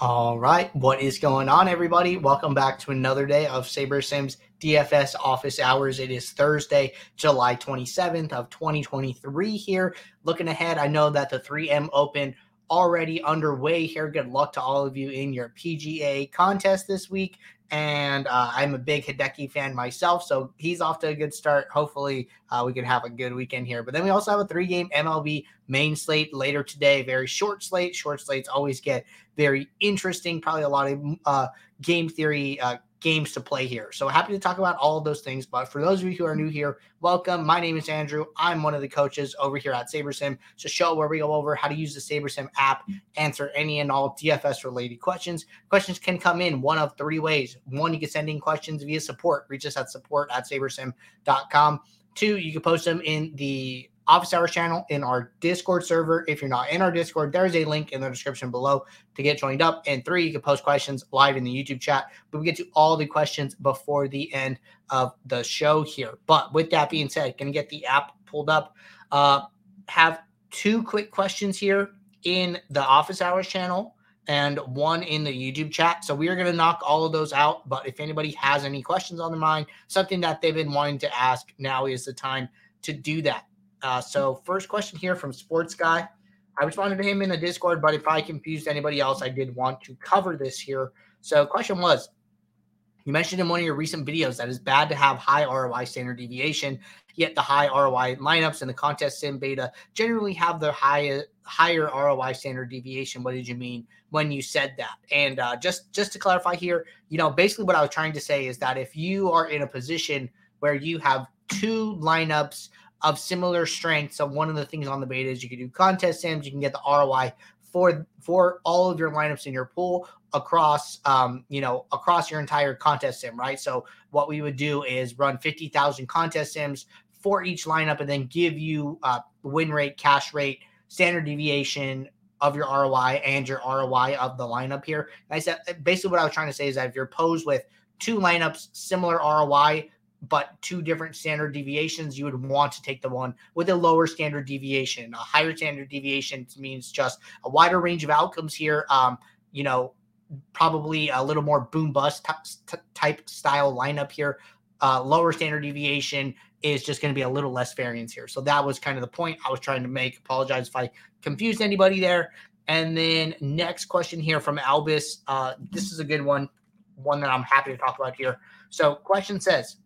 All right, what is going on, everybody? Welcome back to another day of SaberSim's DFS office hours. It is Thursday, July 27th of 2023 here. Looking ahead, I know that the 3M Open already underway here. Good luck to all of you in your PGA contest this week. And uh, I'm a big Hideki fan myself, so he's off to a good start. Hopefully, uh, we can have a good weekend here. But then we also have a three game MLB main slate later today. Very short slate. Short slates always get very interesting. Probably a lot of uh, game theory uh, games to play here. So happy to talk about all of those things. But for those of you who are new here, welcome. My name is Andrew. I'm one of the coaches over here at SaberSim. It's a show where we go over how to use the SaberSim app, answer any and all DFS related questions. Questions can come in one of three ways. One, you can send in questions via support. Reach us at support at sabersim.com. Two, you can post them in the office hours channel in our Discord server. If you're not in our Discord, there's a link in the description below to get joined up. And three, you can post questions live in the YouTube chat. But we get to all the questions before the end of the show here. But with that being said, gonna get the app pulled up. Uh, have two quick questions here in the office hours channel and one in the YouTube chat. So we are going to knock all of those out. But if anybody has any questions on their mind, something that they've been wanting to ask, now is the time to do that. Uh, so first question here from Sports Guy. I responded to him in the Discord, but if I confused anybody else, I did want to cover this here. So question was, you mentioned in one of your recent videos that it's bad to have high ROI standard deviation, yet the high ROI lineups in the contest sim beta generally have the high, higher ROI standard deviation. What did you mean when you said that? And uh, just just to clarify here, you know, basically what I was trying to say is that if you are in a position where you have two lineups of similar strength. So one of the things on the beta is you can do contest sims, you can get the ROI for for all of your lineups in your pool across um, you know across your entire contest sim, right? So what we would do is run 50,000 contest sims for each lineup and then give you uh, win rate, cash rate, standard deviation of your ROI and your ROI of the lineup here. And I said basically what I was trying to say is that if you're posed with two lineups, similar ROI, but two different standard deviations, you would want to take the one with a lower standard deviation. A higher standard deviation means just a wider range of outcomes here. Um, you know, probably a little more boom bust type style lineup here. Uh, lower standard deviation is just going to be a little less variance here. So that was kind of the point I was trying to make. Apologize if I confused anybody there. And then next question here from Albus. Uh, this is a good one, one that I'm happy to talk about here. So question says,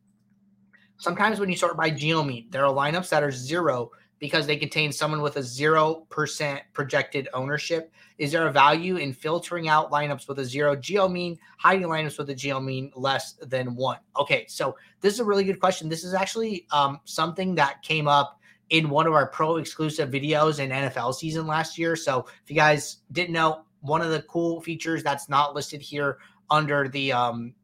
Sometimes when you sort by GeoMean, there are lineups that are zero because they contain someone with a 0% projected ownership. Is there a value in filtering out lineups with a zero geo mean, hiding lineups with a geo mean less than one? Okay, so this is a really good question. This is actually um, something that came up in one of our pro exclusive videos in NFL season last year. So if you guys didn't know, one of the cool features that's not listed here under the um,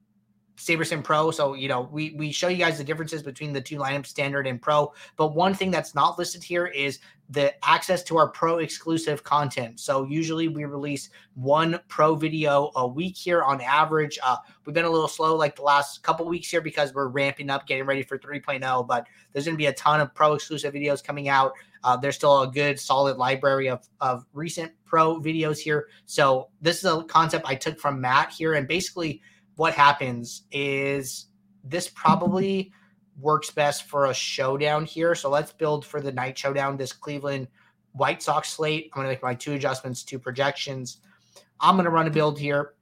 SaberSim Pro. So, you know, we, we show you guys the differences between the two lineups, standard and pro. But one thing that's not listed here is the access to our pro exclusive content. So usually we release one pro video a week here on average. Uh, we've been a little slow like the last couple weeks here because we're ramping up, getting ready for 3.0, but there's going to be a ton of pro exclusive videos coming out. Uh, there's still a good solid library of, of recent pro videos here. So this is a concept I took from Matt here. And basically what happens is this probably works best for a showdown here. So let's build for the night showdown this Cleveland White Sox slate. I'm going to make my two adjustments, two projections. I'm going to run a build here.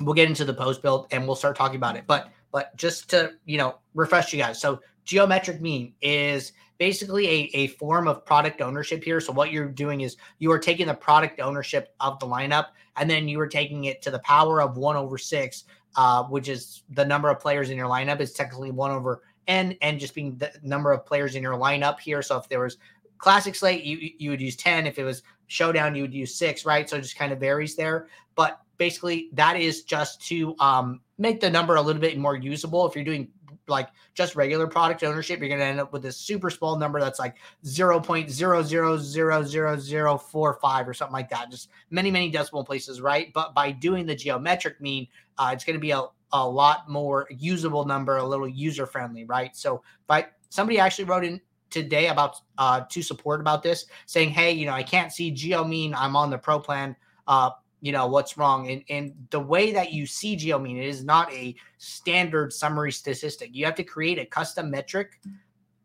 We'll get into the post build and we'll start talking about it. But but just to you know refresh you guys. So geometric mean is basically a, a form of product ownership here. So what you're doing is you are taking the product ownership of the lineup and then you are taking it to the power of one over six uh, which is the number of players in your lineup is technically one over n, and just being the number of players in your lineup here. So if there was classic slate, you you would use ten. If it was showdown, you would use six, right? So it just kind of varies there. But basically, that is just to um, make the number a little bit more usable. If you're doing like just regular product ownership, you're going to end up with this super small number that's like 0.000045 or something like that. Just many, many decimal places, right? But by doing the geometric mean, uh, it's going to be a, a lot more usable number, a little user friendly, right? So, by somebody actually wrote in today about uh, to support about this, saying, "Hey, you know, I can't see geo mean. I'm on the pro plan. Uh, you know what's wrong. And and the way that you see geo mean it is not a standard summary statistic. You have to create a custom metric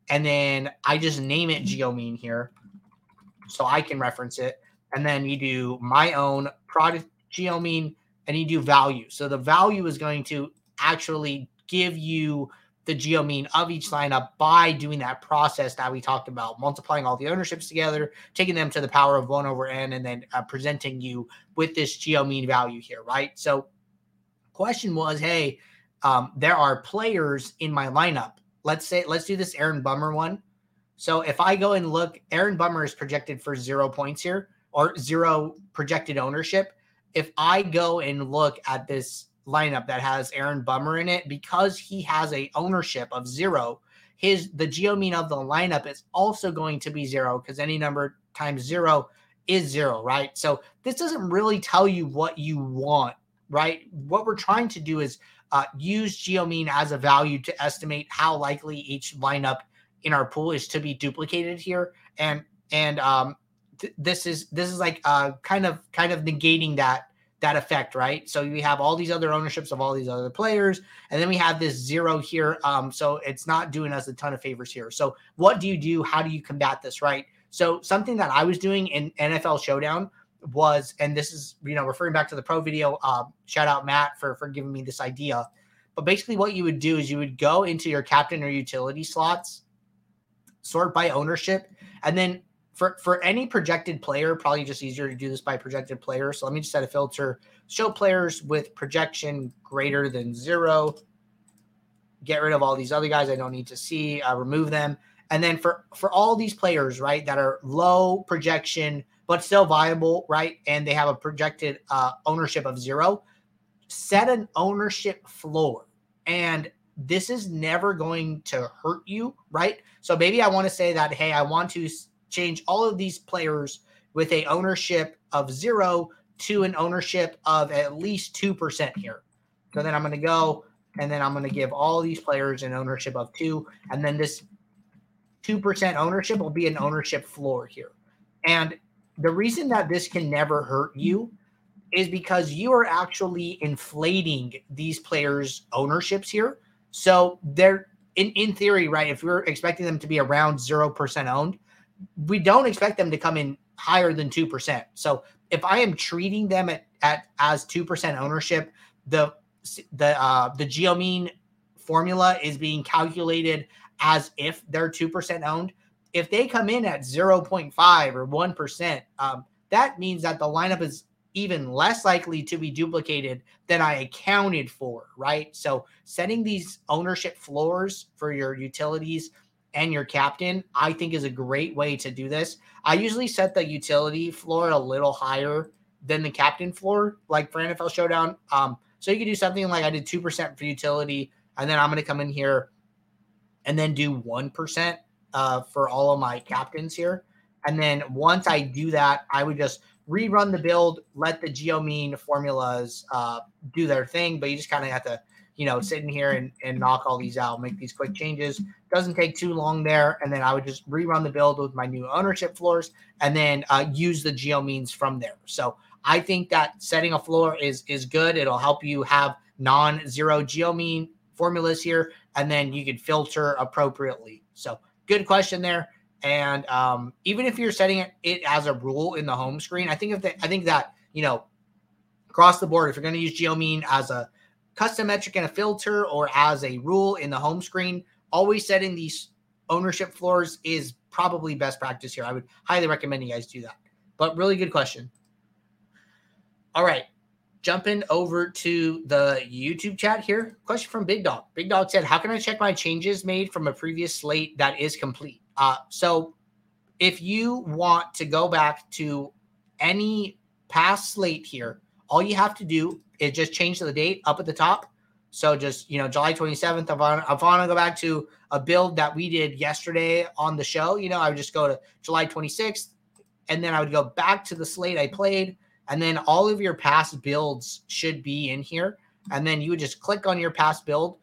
and then i just name it geo mean here so i can reference it. And then you do my own product geo mean and you do value. So the value is going to actually give you the geo mean of each lineup by doing that process that we talked about, multiplying all the ownerships together, taking them to the power of one over n, and then uh, presenting you with this geo mean value here, right? So, question was, hey, um, there are players in my lineup. Let's say, let's do this Aaron Bummer one. So if I go and look, Aaron Bummer is projected for zero points here or zero projected ownership. If I go and look at this lineup that has Aaron Bummer in it because he has a ownership of zero. His the geo mean of the lineup is also going to be zero because any number times zero is zero, right? So this doesn't really tell you what you want, right? What we're trying to do is uh, use geo mean as a value to estimate how likely each lineup in our pool is to be duplicated here, and and um, th- this is this is like uh, kind of kind of negating that that effect, right? So we have all these other ownerships of all these other players, and then we have this zero here. Um, so it's not doing us a ton of favors here. So what do you do? How do you combat this, right? So something that I was doing in NFL Showdown was, and this is you know referring back to the pro video. Uh, shout out Matt for for giving me this idea. But basically, what you would do is you would go into your captain or utility slots, sort by ownership, and then for for any projected player, probably just easier to do this by projected player. So let me just set a filter. Show players with projection greater than zero. Get rid of all these other guys I don't need to see. Uh, remove them. And then for for all these players, right, that are low projection but still viable, right, and they have a projected uh, ownership of zero, set an ownership floor. And this is never going to hurt you, right? So maybe I want to say that, hey, I want to change all of these players with a ownership of zero to an ownership of at least 2% here. So then I'm going to go and then I'm going to give all these players an ownership of two. And then this 2% ownership will be an ownership floor here. And the reason that this can never hurt you is because you are actually inflating these players' ownerships here. So they're in, in theory, right? If we're expecting them to be around 0% owned, we don't expect them to come in higher than 2%. So if I am treating them at, at as 2% ownership, the the uh the geomean formula is being calculated as if they're 2% owned. If they come in at 0.5 or 1%, um, that means that the lineup is even less likely to be duplicated than I accounted for, right? So setting these ownership floors for your utilities and your captain, I think is a great way to do this. I usually set the utility floor a little higher than the captain floor, like for NFL Showdown. Um, so you could do something like I did 2% for utility, and then I'm going to come in here and then do 1% uh, for all of my captains here. And then once I do that, I would just rerun the build, let the geo mean formulas uh, do their thing, but you just kind of have to you know, sitting here and, and knock all these out, make these quick changes. Doesn't take too long there. And then I would just rerun the build with my new ownership floors and then uh, use the geo means from there. So I think that setting a floor is is good. It'll help you have non-zero geo mean formulas here, and then you can filter appropriately. So good question there. And um, even if you're setting it, it as a rule in the home screen, I think if I think that you know across the board, if you're going to use geo mean as a custom metric in a filter or as a rule in the home screen, always setting these ownership floors is probably best practice here. I would highly recommend you guys do that. But really good question. All right. Jumping over to the YouTube chat here. Question from Big Dog. Big Dog said, How can I check my changes made from a previous slate that is complete? Uh, so if you want to go back to any past slate here, all you have to do it just changed the date up at the top. So just, you know, July 27th, if I, want to go back to a build that we did yesterday on the show, you know, I would just go to July 26th and then I would go back to the slate I played. And then all of your past builds should be in here. And then you would just click on your past build.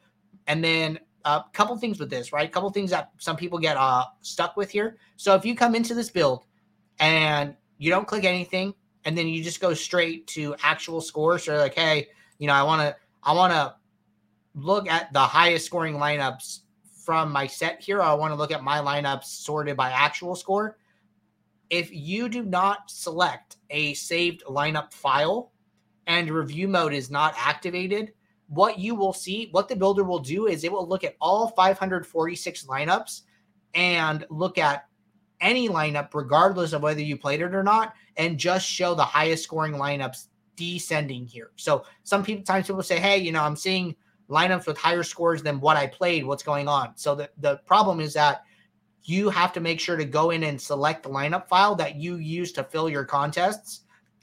And then a couple things with this, right? A couple things that some people get uh, stuck with here. So if you come into this build and you don't click anything, and then you just go straight to actual scores. So like, hey, you know, I want to, I want to look at the highest scoring lineups from my set here. I want to look at my lineups sorted by actual score. If you do not select a saved lineup file and review mode is not activated, what you will see, what the builder will do is it will look at all 546 lineups and look at any lineup, regardless of whether you played it or not, and just show the highest scoring lineups descending here. So some people times people say, hey, you know, I'm seeing lineups with higher scores than what I played. What's going on? So the, the problem is that you have to make sure to go in and select the lineup file that you use to fill your contests.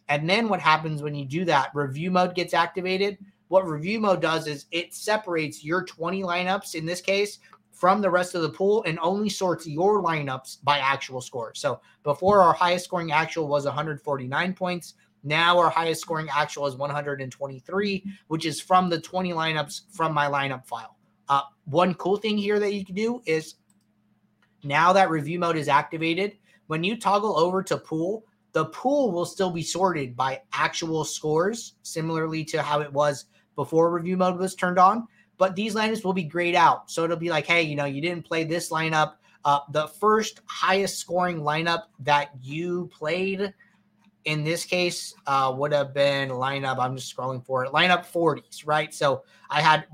And then what happens when you do that, review mode gets activated. What review mode does is it separates your 20 lineups in this case from the rest of the pool and only sorts your lineups by actual score. So before our highest scoring actual was 149 points. Now our highest scoring actual is 123, which is from the 20 lineups from my lineup file. Uh, one cool thing here that you can do is now that review mode is activated, when you toggle over to pool, the pool will still be sorted by actual scores, similarly to how it was before review mode was turned on but these lineups will be grayed out. So it'll be like, hey, you know, you didn't play this lineup. Uh, the first highest scoring lineup that you played in this case uh, would have been lineup. I'm just scrolling for it. Lineup 40s, right? So I had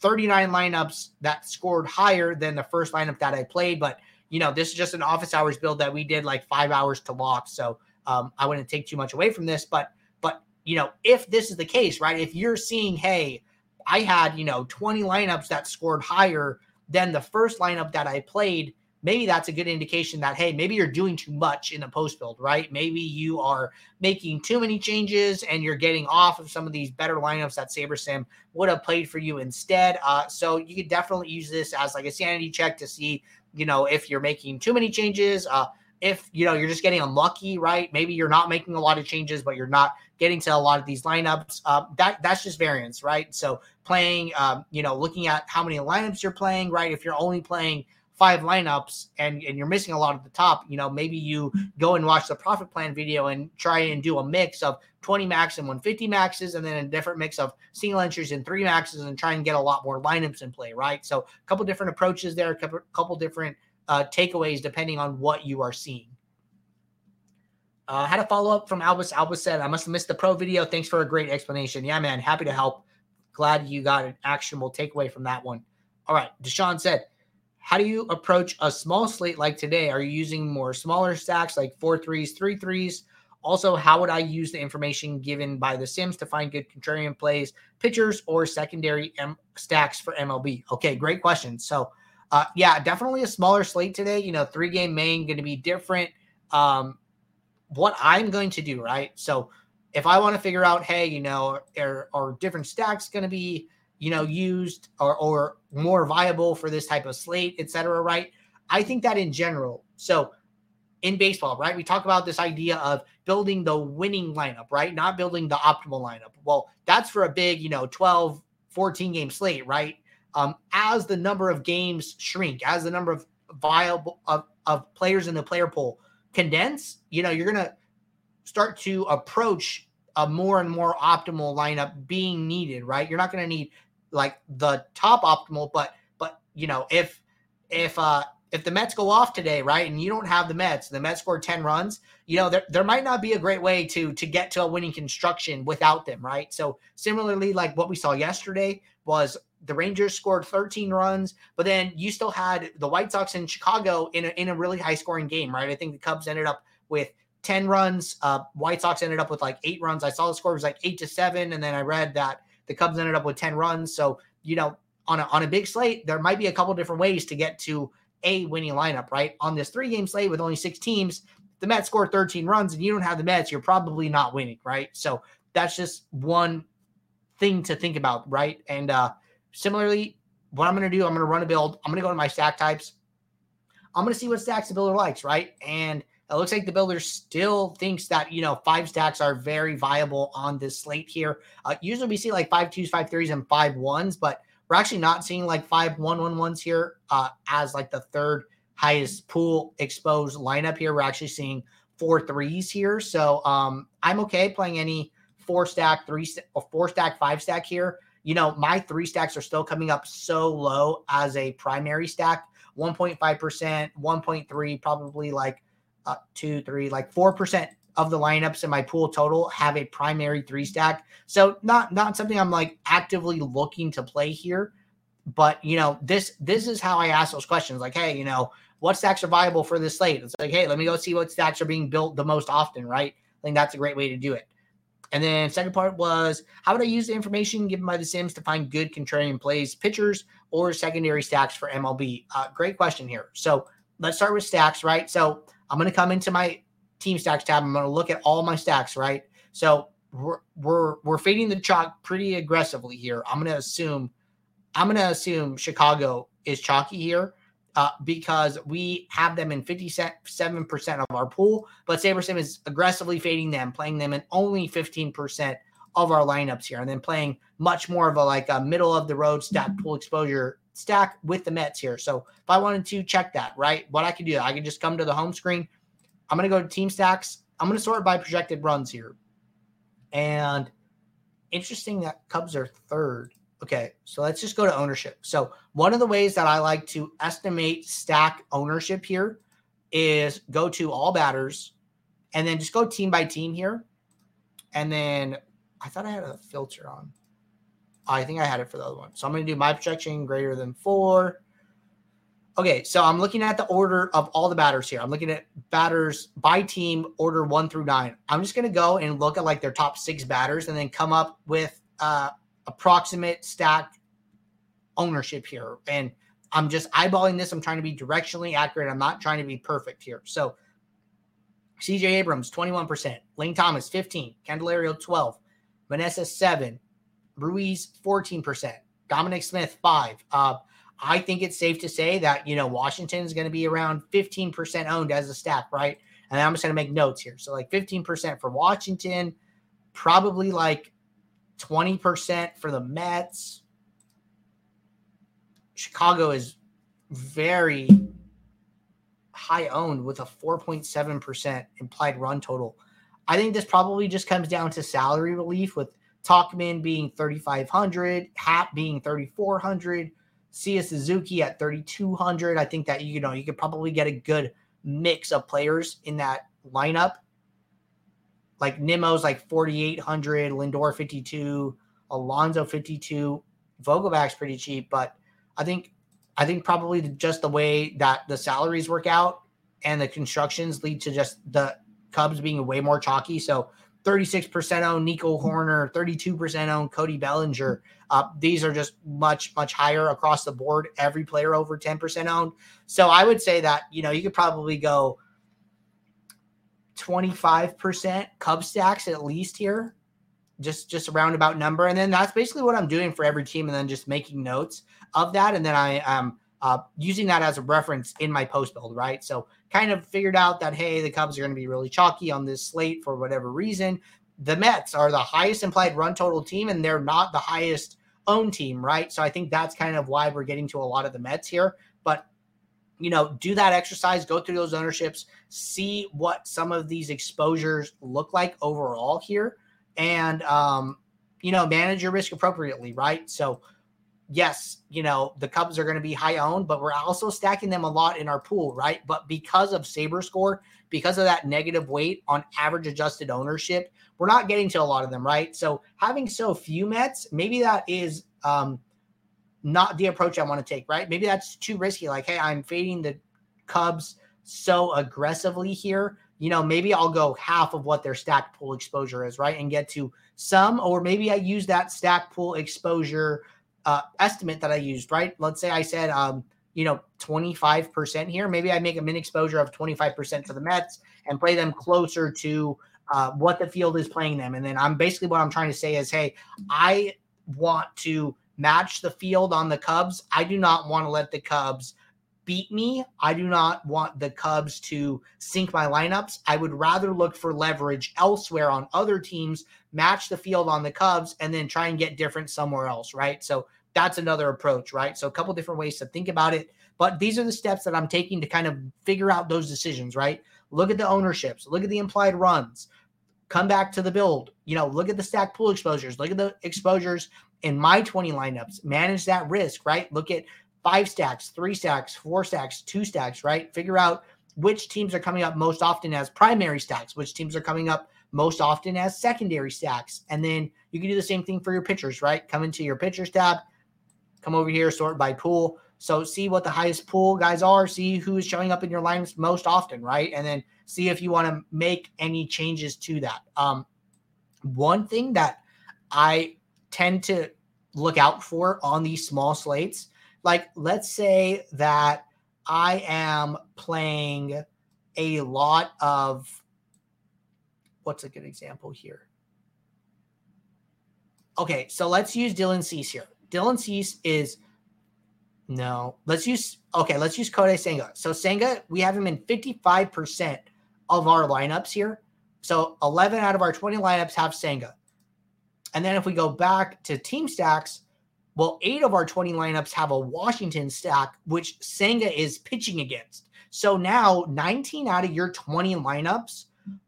39 lineups that scored higher than the first lineup that I played. But, you know, this is just an office hours build that we did like five hours to lock. So um, I wouldn't take too much away from this. But, but, you know, if this is the case, right? If you're seeing, hey, I had, you know, 20 lineups that scored higher than the first lineup that I played. Maybe that's a good indication that, hey, maybe you're doing too much in the post build, right? Maybe you are making too many changes and you're getting off of some of these better lineups that SaberSim would have played for you instead. Uh, so you could definitely use this as like a sanity check to see, you know, if you're making too many changes. Uh, if you know you're just getting unlucky, right? Maybe you're not making a lot of changes, but you're not getting to a lot of these lineups. Uh, that that's just variance, right? So playing, um, you know, looking at how many lineups you're playing, right? If you're only playing five lineups and, and you're missing a lot at the top, you know, maybe you go and watch the profit plan video and try and do a mix of 20 max and 150 maxes and then a different mix of single entries and three maxes and try and get a lot more lineups in play, right? So a couple different approaches there, a couple, couple different uh, takeaways depending on what you are seeing. Uh, had a follow up from Albus. Albus said, I must have missed the pro video. Thanks for a great explanation. Yeah, man. Happy to help. Glad you got an actionable takeaway from that one. All right. Deshaun said, How do you approach a small slate like today? Are you using more smaller stacks like four threes, three threes? Also, how would I use the information given by the Sims to find good contrarian plays, pitchers, or secondary M- stacks for MLB? Okay, great question. So, uh, yeah, definitely a smaller slate today. You know, three game main going to be different. Um, what I'm going to do, right? So if I want to figure out, hey, you know, are, are different stacks going to be, you know, used or, or more viable for this type of slate, et cetera, right? I think that in general. So in baseball, right, we talk about this idea of building the winning lineup, right? Not building the optimal lineup. Well, that's for a big, you know, 12, 14 game slate, right? Um, as the number of games shrink, as the number of viable of, of players in the player pool condense, you know, you're gonna start to approach a more and more optimal lineup being needed, right? You're not gonna need like the top optimal, but but you know, if if uh if the Mets go off today, right, and you don't have the Mets, the Mets scored 10 runs, you know, there, there might not be a great way to to get to a winning construction without them, right? So similarly, like what we saw yesterday was the Rangers scored 13 runs, but then you still had the White Sox in Chicago in a, in a really high scoring game, right? I think the Cubs ended up with 10 runs. Uh, White Sox ended up with like eight runs. I saw the score was like eight to seven. And then I read that the Cubs ended up with 10 runs. So, you know, on a, on a big slate, there might be a couple different ways to get to a winning lineup, right? On this three game slate with only six teams, the Mets score 13 runs and you don't have the Mets, you're probably not winning, right? So that's just one thing to think about, right? And, uh, Similarly, what I'm going to do, I'm going to run a build. I'm going to go to my stack types. I'm going to see what stacks the builder likes, right? And it looks like the builder still thinks that, you know, five stacks are very viable on this slate here. Uh, usually we see like five twos, five threes, and five ones, but we're actually not seeing like five one one ones here uh, as like the third highest pool exposed lineup here. We're actually seeing four threes here. So um, I'm okay playing any four stack, three, or four stack, five stack here. You know, my three stacks are still coming up so low as a primary stack 1.5%, 1.3, probably like uh, two, three, like 4% of the lineups in my pool total have a primary three stack. So not not something I'm like actively looking to play here. But you know, this this is how I ask those questions. Like, hey, you know, what stacks are viable for this slate? It's like, hey, let me go see what stacks are being built the most often, right? I think that's a great way to do it. And then second part was how would I use the information given by the Sims to find good contrarian plays, pitchers, or secondary stacks for MLB? Uh, great question here. So let's start with stacks, right? So I'm going to come into my team stacks tab. I'm going to look at all my stacks, right? So we're we're we're fading the chalk pretty aggressively here. I'm going to assume I'm going to assume Chicago is chalky here uh, because we have them in 57% of our pool, but SaberSim is aggressively fading them, playing them in only 15% of our lineups here, and then playing much more of a like a middle of the road stack pool exposure stack with the Mets here. So if I wanted to check that, right, what I could do, I could just come to the home screen. I'm going to go to team stacks. I'm going to sort by projected runs here. And interesting that Cubs are third. Okay, so let's just go to ownership. So one of the ways that I like to estimate stack ownership here is go to all batters and then just go team by team here. And then I thought I had a filter on. I think I had it for the other one. So I'm going to do my projection greater than four. Okay, so I'm looking at the order of all the batters here. I'm looking at batters by team, order one through nine. I'm just going to go and look at like their top six batters and then come up with uh, approximate stack ownership here. And I'm just eyeballing this. I'm trying to be directionally accurate. I'm not trying to be perfect here. So CJ Abrams, 21%. Lane Thomas, 15. Candelario, 12. Meneses, 7. Ruiz, 14%. Dominic Smith, 5. Uh, I think it's safe to say that, you know, Washington is going to be around 15% owned as a stack, right? And I'm just going to make notes here. So, like 15% for Washington, probably like 20% for the Mets. Chicago is very high owned with a 4.7% implied run total. I think this probably just comes down to salary relief with Tauchman being 3,500, Happ being 3,400, Seiya Suzuki at 3,200. I think that, you know, you could probably get a good mix of players in that lineup like Nimmo's like 4,800, Lindor 52, Alonso 52. Vogelbach's pretty cheap, but I think I think probably just the way that the salaries work out and the constructions lead to just the Cubs being way more chalky. So 36% owned Nico Hoerner, 32% owned Cody Bellinger. Uh, these are just much, much higher across the board. Every player over 10% owned. So I would say that, you know, you could probably go 25% Cub stacks at least here. Just just a roundabout number. And then that's basically what I'm doing for every team and then just making notes of that. And then I am uh, using that as a reference in my post build, right? So kind of figured out that, hey, the Cubs are going to be really chalky on this slate for whatever reason. The Mets are the highest implied run total team, and they're not the highest own team, right? So I think that's kind of why we're getting to a lot of the Mets here. But you know, do that exercise, go through those ownerships, see what some of these exposures look like overall here, and um, you know, manage your risk appropriately, right? So, yes, you know, the Cubs are going to be high owned, but we're also stacking them a lot in our pool, right? But because of Saber score, because of that negative weight on average adjusted ownership, we're not getting to a lot of them, right? So having so few Mets, maybe that is um not the approach I want to take, right? Maybe that's too risky. Like, hey, I'm fading the Cubs so aggressively here. You know, maybe I'll go half of what their stack pool exposure is, right? And get to some, or maybe I use that stack pool exposure uh, estimate that I used, right? Let's say I said, um, you know, 25% here. Maybe I make a min exposure of 25% for the Mets and play them closer to uh, what the field is playing them. And then I'm basically what I'm trying to say is, hey, I want to match the field on the Cubs. I do not want to let the Cubs beat me. I do not want the Cubs to sink my lineups. I would rather look for leverage elsewhere on other teams, match the field on the Cubs, and then try and get different somewhere else, right? So that's another approach, right? So a couple different ways to think about it. But these are the steps that I'm taking to kind of figure out those decisions, right? look at the ownerships, look at the implied runs, come back to the build. You know, look at the stack pool exposures, look at the exposures in my 20 lineups, manage that risk, right? Look at five stacks, three stacks, four stacks, two stacks, right? Figure out which teams are coming up most often as primary stacks, which teams are coming up most often as secondary stacks. And then you can do the same thing for your pitchers, right? Come into your pitchers tab, come over here, sort by pool. So see what the highest pool guys are, see who is showing up in your lines most often, right? And then see if you want to make any changes to that. Um, one thing that I tend to look out for on these small slates, like let's say that I am playing a lot of what's a good example here? Okay, so let's use Dylan Cease here. Dylan Cease is no, let's use okay, let's use Kodai Senga. So Senga, we have him in 55% of our lineups here. So 11 out of our 20 lineups have Senga. And then if we go back to team stacks, well, eight of our 20 lineups have a Washington stack, which Senga is pitching against. So now 19 out of your 20 lineups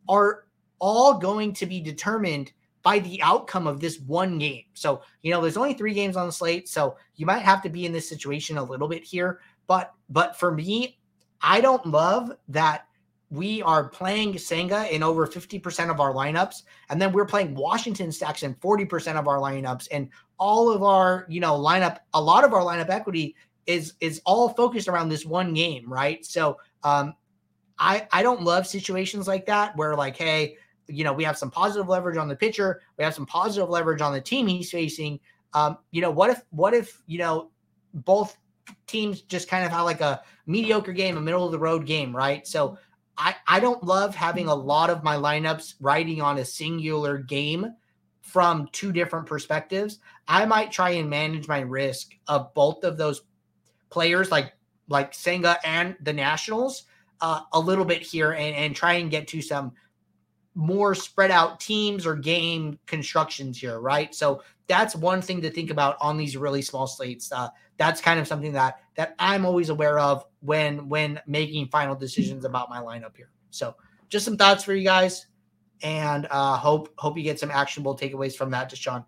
are all going to be determined by the outcome of this one game. So, you know, there's only 3 games on the slate, so you might have to be in this situation a little bit here, but but for me, I don't love that we are playing Senga in over 50% of our lineups, and then we're playing Washington stacks in 40% of our lineups, and all of our, you know, lineup, a lot of our lineup equity is is all focused around this one game, right? So um I I don't love situations like that where like, hey, you know, we have some positive leverage on the pitcher, we have some positive leverage on the team he's facing. Um, you know, what if what if, you know, both teams just kind of have like a mediocre game, a middle of the road game, right? So I I don't love having a lot of my lineups riding on a singular game from two different perspectives. I might try and manage my risk of both of those players like like Senga and the Nationals uh, a little bit here and, and try and get to some more spread out teams or game constructions here, right? So that's one thing to think about on these really small slates. Uh, that's kind of something that that I'm always aware of when when making final decisions about my lineup here. So just some thoughts for you guys, and uh, hope hope you get some actionable takeaways from that, Deshaun.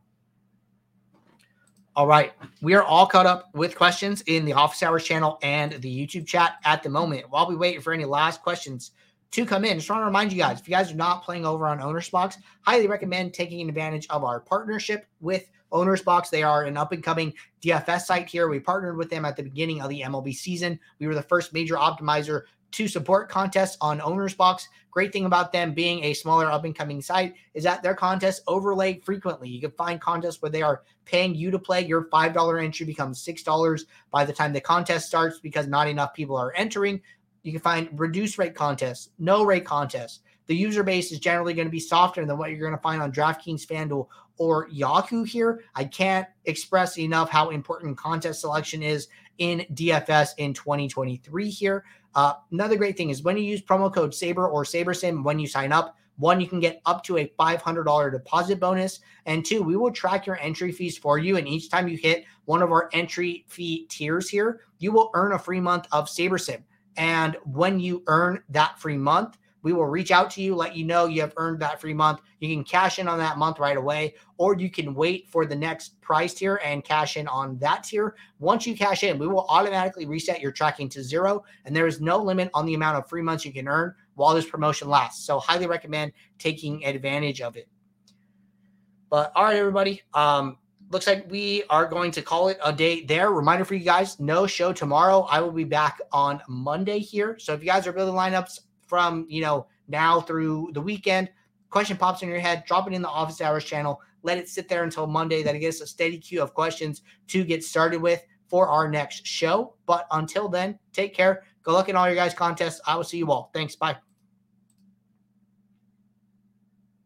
All right, we are all caught up with questions in the Office Hours channel and the YouTube chat at the moment. While we wait for any last questions to come in. Just want to remind you guys, if you guys are not playing over on OwnersBox, highly recommend taking advantage of our partnership with OwnersBox. They are an up and coming DFS site here. We partnered with them at the beginning of the MLB season. We were the first major optimizer to support contests on OwnersBox. Great thing about them being a smaller up and coming site is that their contests overlay frequently. You can find contests where they are paying you to play. Your $5 entry becomes $6 by the time the contest starts because not enough people are entering. You can find reduced rate contests, no rate contests. The user base is generally going to be softer than what you're going to find on DraftKings, FanDuel, or Yahoo here. I can't express enough how important contest selection is in DFS in 2023 here. Uh, another great thing is when you use promo code SABRE or SaberSim when you sign up, one, you can get up to a $500 deposit bonus. And two, we will track your entry fees for you. And each time you hit one of our entry fee tiers here, you will earn a free month of SaberSim. And when you earn that free month, we will reach out to you, let you know you have earned that free month. You can cash in on that month right away, or you can wait for the next price tier and cash in on that tier. Once you cash in, we will automatically reset your tracking to zero, and there is no limit on the amount of free months you can earn while this promotion lasts. So, highly recommend taking advantage of it. But all right, everybody. Um, looks like we are going to call it a day there. Reminder for you guys no show tomorrow. I will be back on Monday here. So if you guys are building lineups from, you know, now through the weekend, question pops in your head, drop it in the office hours channel. Let it sit there until Monday. That gives a steady queue of questions to get started with for our next show. But until then, take care. Good luck in all your guys' contests. I will see you all. Thanks. Bye.